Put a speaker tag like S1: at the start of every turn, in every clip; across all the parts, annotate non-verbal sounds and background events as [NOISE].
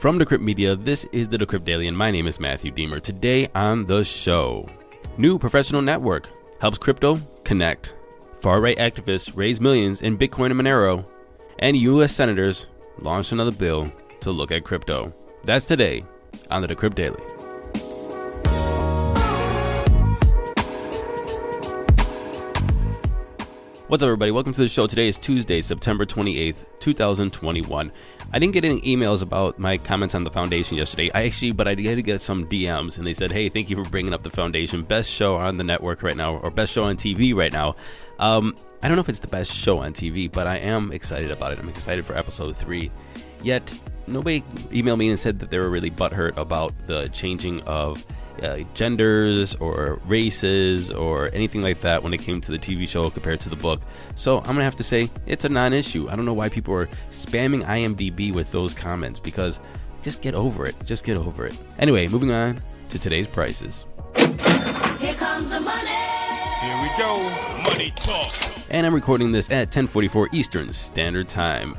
S1: From Decrypt Media, this is the Decrypt Daily, and my name is Matthew Diemer. Today on the show, new professional network helps crypto connect. Far right activists raise millions in Bitcoin and Monero, and U.S. senators launch another bill to look at crypto. That's today on the Decrypt Daily. What's up, everybody? Welcome to the show. Today is Tuesday, September 28th, 2021. I didn't get any emails about my comments on the foundation yesterday. I actually, but I did get some DMs, and they said, "Hey, thank you for bringing up the foundation. Best show on the network right now, or best show on TV right now." Um, I don't know if it's the best show on TV, but I am excited about it. I'm excited for episode three. Yet nobody emailed me and said that they were really butthurt about the changing of uh, genders or races or anything like that when it came to the TV show compared to the book. So I'm gonna have to say it's a non-issue. I don't know why people are spamming IMDb with those comments because just get over it. Just get over it. Anyway, moving on to today's prices.
S2: Here comes the money.
S3: Here we go. Money talk.
S1: And I'm recording this at 10:44 Eastern Standard Time.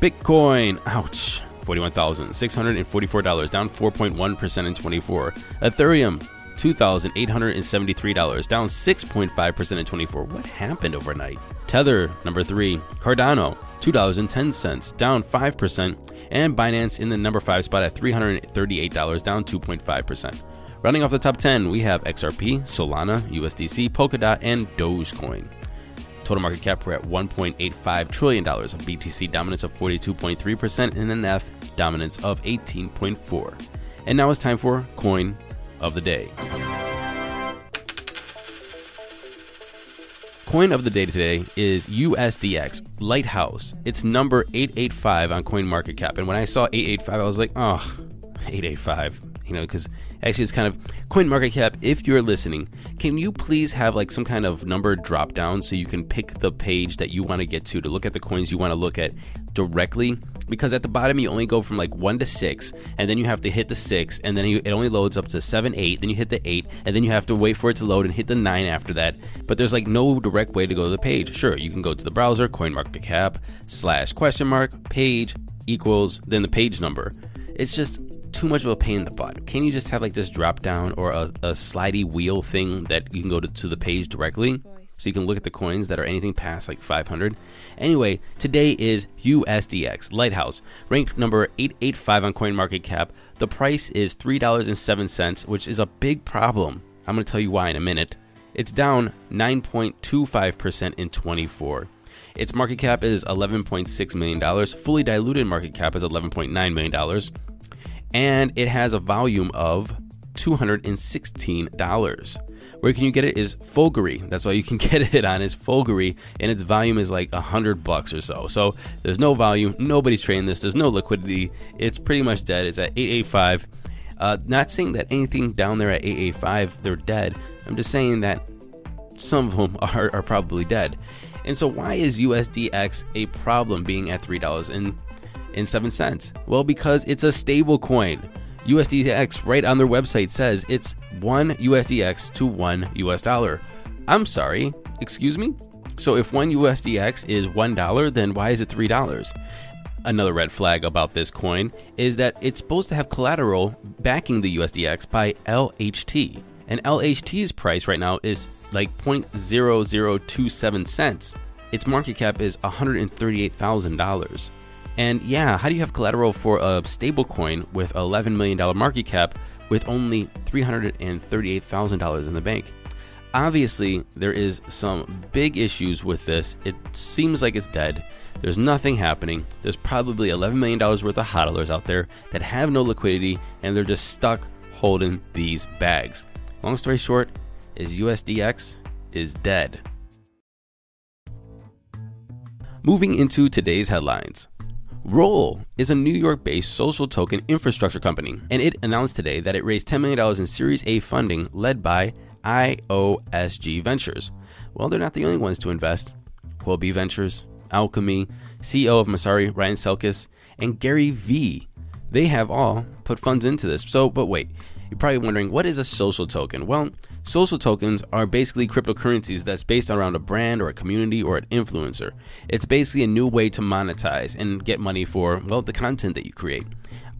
S1: Bitcoin, ouch, $41,644, down 4.1% in 24. Ethereum, $2,873, down 6.5% in 24. What happened overnight? Tether, number 3. Cardano, $2.10, down 5%. And Binance in the number 5 spot at $338, down 2.5%. Running off the top 10, we have XRP, Solana, USDC, Polkadot, and Dogecoin. Total market cap, we're at $1.85 trillion, a BTC dominance of 42.3%, and an F dominance of 18.4. And now it's time for Coin of the Day. Coin of the day today is USDX Lighthouse. It's number 885 on CoinMarketCap. And when I saw 885, I was like, oh, 885. You know, because actually it's kind of CoinMarketCap. If you're listening, can you please have like some kind of number drop down so you can pick the page that you want to get to to look at the coins you want to look at directly? Because at the bottom you only go from like one to six, and then you have to hit the six, and then you, it only loads up to seven, eight. Then you hit the eight, and then you have to wait for it to load and hit the nine after that. But there's like no direct way to go to the page. Sure, you can go to the browser, CoinMarketCap slash question mark page equals then the page number. It's just too much of a pain in the butt. Can you just have like this drop down or a, a slidey wheel thing that you can go to, to the page directly? So you can look at the coins that are anything past like 500. Anyway, today is USDX Lighthouse, ranked number 885 on CoinMarketCap. The price is $3.07, which is a big problem. I'm going to tell you why in a minute. It's down 9.25% in 24. Its market cap is $11.6 million. Fully diluted market cap is $11.9 million and it has a volume of $216. Where can you get it is Folgery. That's all you can [LAUGHS] get it on is Folgery, and its volume is like a hundred bucks or so. So there's no volume, nobody's trading this, there's no liquidity. It's pretty much dead. It's at 885. Uh, not saying that anything down there at 885 they're dead. I'm just saying that some of them [LAUGHS] are, are probably dead. And so why is USDX a problem being at three dollars and and seven cents? Well, because it's a stable coin. USDX right on their website says it's one USDX to one US dollar. I'm sorry, excuse me? So if one USDX is one dollar, then why is it three dollars? Another red flag about this coin is that it's supposed to have collateral backing the USDX by LHT. And LHT's price right now is like 0.0027 cents. Its market cap is $138,000. And yeah, how do you have collateral for a stablecoin with $11 million market cap with only $338,000 in the bank? Obviously, there is some big issues with this. It seems like it's dead. There's nothing happening. There's probably $11 million worth of hodlers out there that have no liquidity and they're just stuck holding these bags. Long story short, is USDX is dead. Moving into today's headlines. Roll is a New York based social token infrastructure company, and it announced today that it raised $10 million in Series A funding led by IOSG Ventures. Well, they're not the only ones to invest. Huobi Ventures, Alchemy, CEO of Messari, Ryan Selkis, and Gary V. They have all put funds into this. So, but wait, you're probably wondering what is a social token? Well, social tokens are basically cryptocurrencies that's based around a brand or a community or an influencer. It's basically a new way to monetize and get money for, well, the content that you create.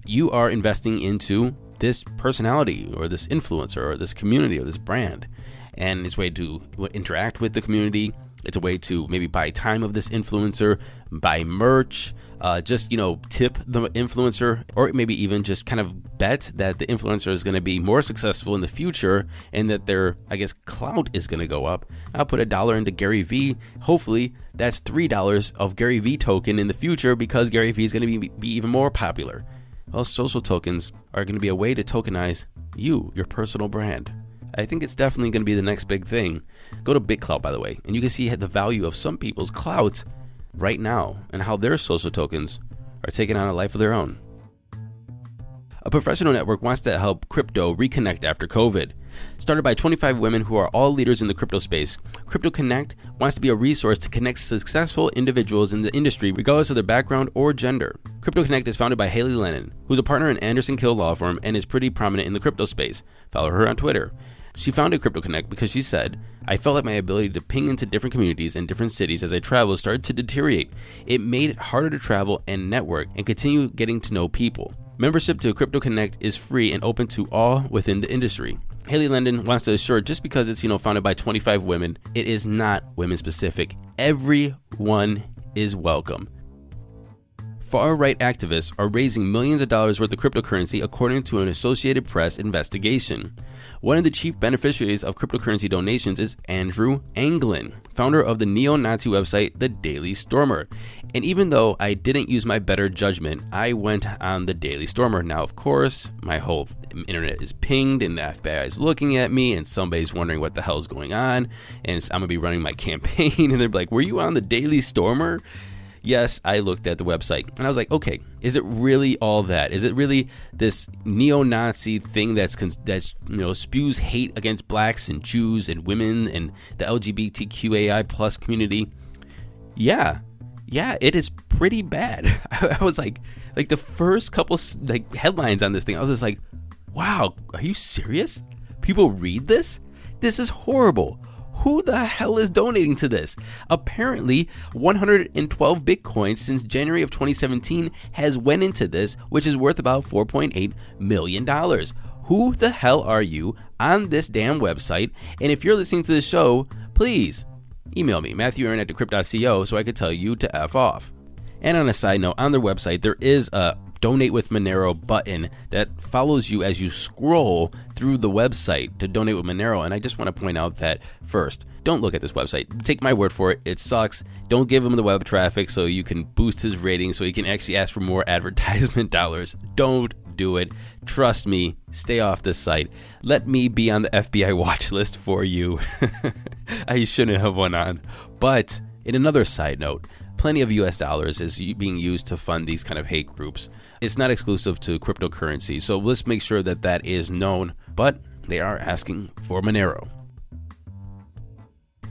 S1: You are investing into this personality or this influencer or this community or this brand. And it's a way to interact with the community. It's a way to maybe buy time of this influencer, buy merch, uh, just you know tip the influencer, or maybe even just kind of bet that the influencer is going to be more successful in the future and that their I guess clout is going to go up. I'll put a dollar into Gary Vee. Hopefully, that's three dollars of Gary Vee token in the future because Gary Vee is going to be, be even more popular. Well, social tokens are going to be a way to tokenize you, your personal brand. I think it's definitely going to be the next big thing. Go to BitClout, by the way, and you can see the value of some people's clout right now and how their social tokens are taking on a life of their own. A professional network wants to help crypto reconnect after COVID. Started by 25 women who are all leaders in the crypto space, Crypto Connect wants to be a resource to connect successful individuals in the industry regardless of their background or gender. Crypto Connect is founded by Hailey Lennon, who's a partner in Anderson Kill Law Firm and is pretty prominent in the crypto space. Follow her on Twitter. She founded Crypto Connect because she said, I felt like my ability to ping into different communities and different cities as I traveled started to deteriorate. It made it harder to travel and network and continue getting to know people. Membership to Crypto Connect is free and open to all within the industry. Hailey Lennon wants to assure just because it's, you know, founded by 25 women, it is not women specific. Everyone is welcome. Far right activists are raising millions of dollars worth of cryptocurrency according to an Associated Press investigation. One of the chief beneficiaries of cryptocurrency donations is Andrew Anglin, founder of the neo Nazi website The Daily Stormer. And even though I didn't use my better judgment, I went on The Daily Stormer. Now, of course, my whole internet is pinged and the FBI is looking at me and somebody's wondering what the hell is going on. And I'm going to be running my [LAUGHS] campaign and they're like, Were you on The Daily Stormer? Yes, I looked at the website and I was like, okay, is it really all that? Is it really this neo-Nazi thing that's that's you know spews hate against blacks and Jews and women and the LGBTQAI plus community? Yeah, yeah, it is pretty bad. [LAUGHS] I, was like, like the first couple like headlines on this thing, I was just like, wow, are you serious? People read this? This is horrible who the hell is donating to this? Apparently, 112 bitcoins since January of 2017 has went into this, which is worth about 4.8 million dollars. Who the hell are you on this damn website? And if you're listening to this show, please email me, Matthew Aaron at decrypt.co, so I could tell you to F off. And on a side note, on their website, there is a donate with Monero button that follows you as you scroll through the website to donate with Monero. And I just want to point out that first, don't look at this website. Take my word for it. It sucks. Don't give him the web traffic so you can boost his rating so he can actually ask for more [LAUGHS] advertisement dollars. Don't do it. Trust me, stay off this site. Let me be on the FBI watch list for you. [LAUGHS] I shouldn't have one on. But in another side note, plenty of US dollars is being used to fund these kind of hate groups. It's not exclusive to cryptocurrency, so let's make sure that that is known, but they are asking for Monero.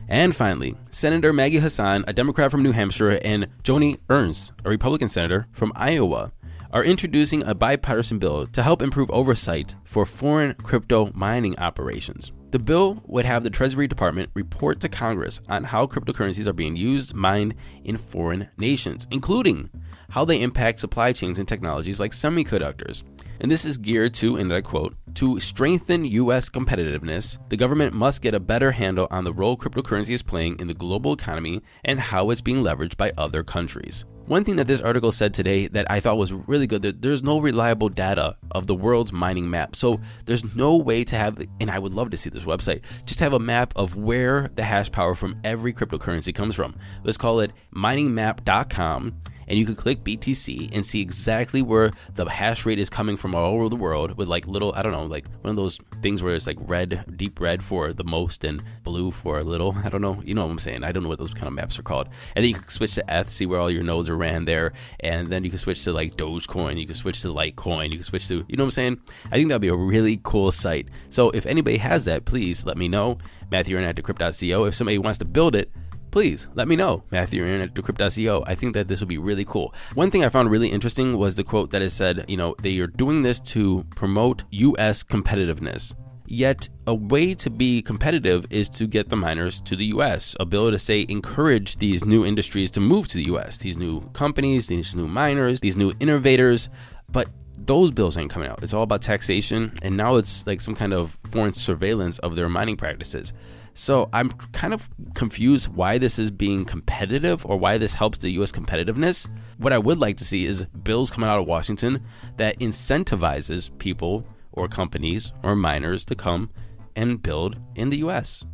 S1: And finally, Senator Maggie Hassan, a Democrat from New Hampshire, and Joni Ernst, a Republican senator from Iowa, are introducing a bipartisan bill to help improve oversight for foreign crypto mining operations. The bill would have the Treasury Department report to Congress on how cryptocurrencies are being used, mined in foreign nations, including how they impact supply chains and technologies like semiconductors. And this is geared to, and I quote, to strengthen U.S. competitiveness, the government must get a better handle on the role cryptocurrency is playing in the global economy and how it's being leveraged by other countries. One thing that this article said today that I thought was really good that there's no reliable data of the world's mining map. So there's no way to have, and I would love to see this website, just have a map of where the hash power from every cryptocurrency comes from. Let's call it miningmap.com and you can click BTC and see exactly where the hash rate is coming from all over the world with like little, I don't know, like one of those things where it's like red, deep red for the most and blue for a little. I don't know. You know what I'm saying? I don't know what those kind of maps are called. And then you can switch to ETH, see where all your nodes are ran there. And then you can switch to like Dogecoin. You can switch to Litecoin. You can switch to, you know what I'm saying? I think that'd be a really cool site. So if anybody has that, please let me know. Matthew and at decrypt.co. If somebody wants to build it, please let me know. Matthew Aaron at decrypt.co. I think that this would be really cool. One thing I found really interesting was the quote that it said, you know, they are doing this to promote U.S. competitiveness. Yet, a way to be competitive is to get the miners to the US. A bill to say encourage these new industries to move to the US, these new companies, these new miners, these new innovators. But those bills ain't coming out. It's all about taxation, and now it's like some kind of foreign surveillance of their mining practices. So I'm kind of confused why this is being competitive or why this helps the US competitiveness. What I would like to see is bills coming out of Washington that incentivizes people or companies or miners to come and build in the US.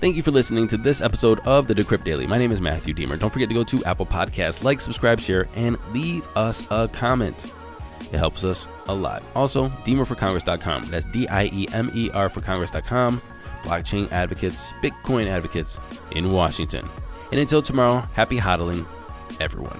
S1: Thank you for listening to this episode of the Decrypt Daily. My name is Matthew Diemer. Don't forget to go to Apple Podcasts, like, subscribe, share, and leave us a comment. It helps us a lot. Also, DiemerForCongress.com. That's D I E M E R for Congress.com. Blockchain advocates, Bitcoin advocates in Washington. And until tomorrow, happy hodling, everyone.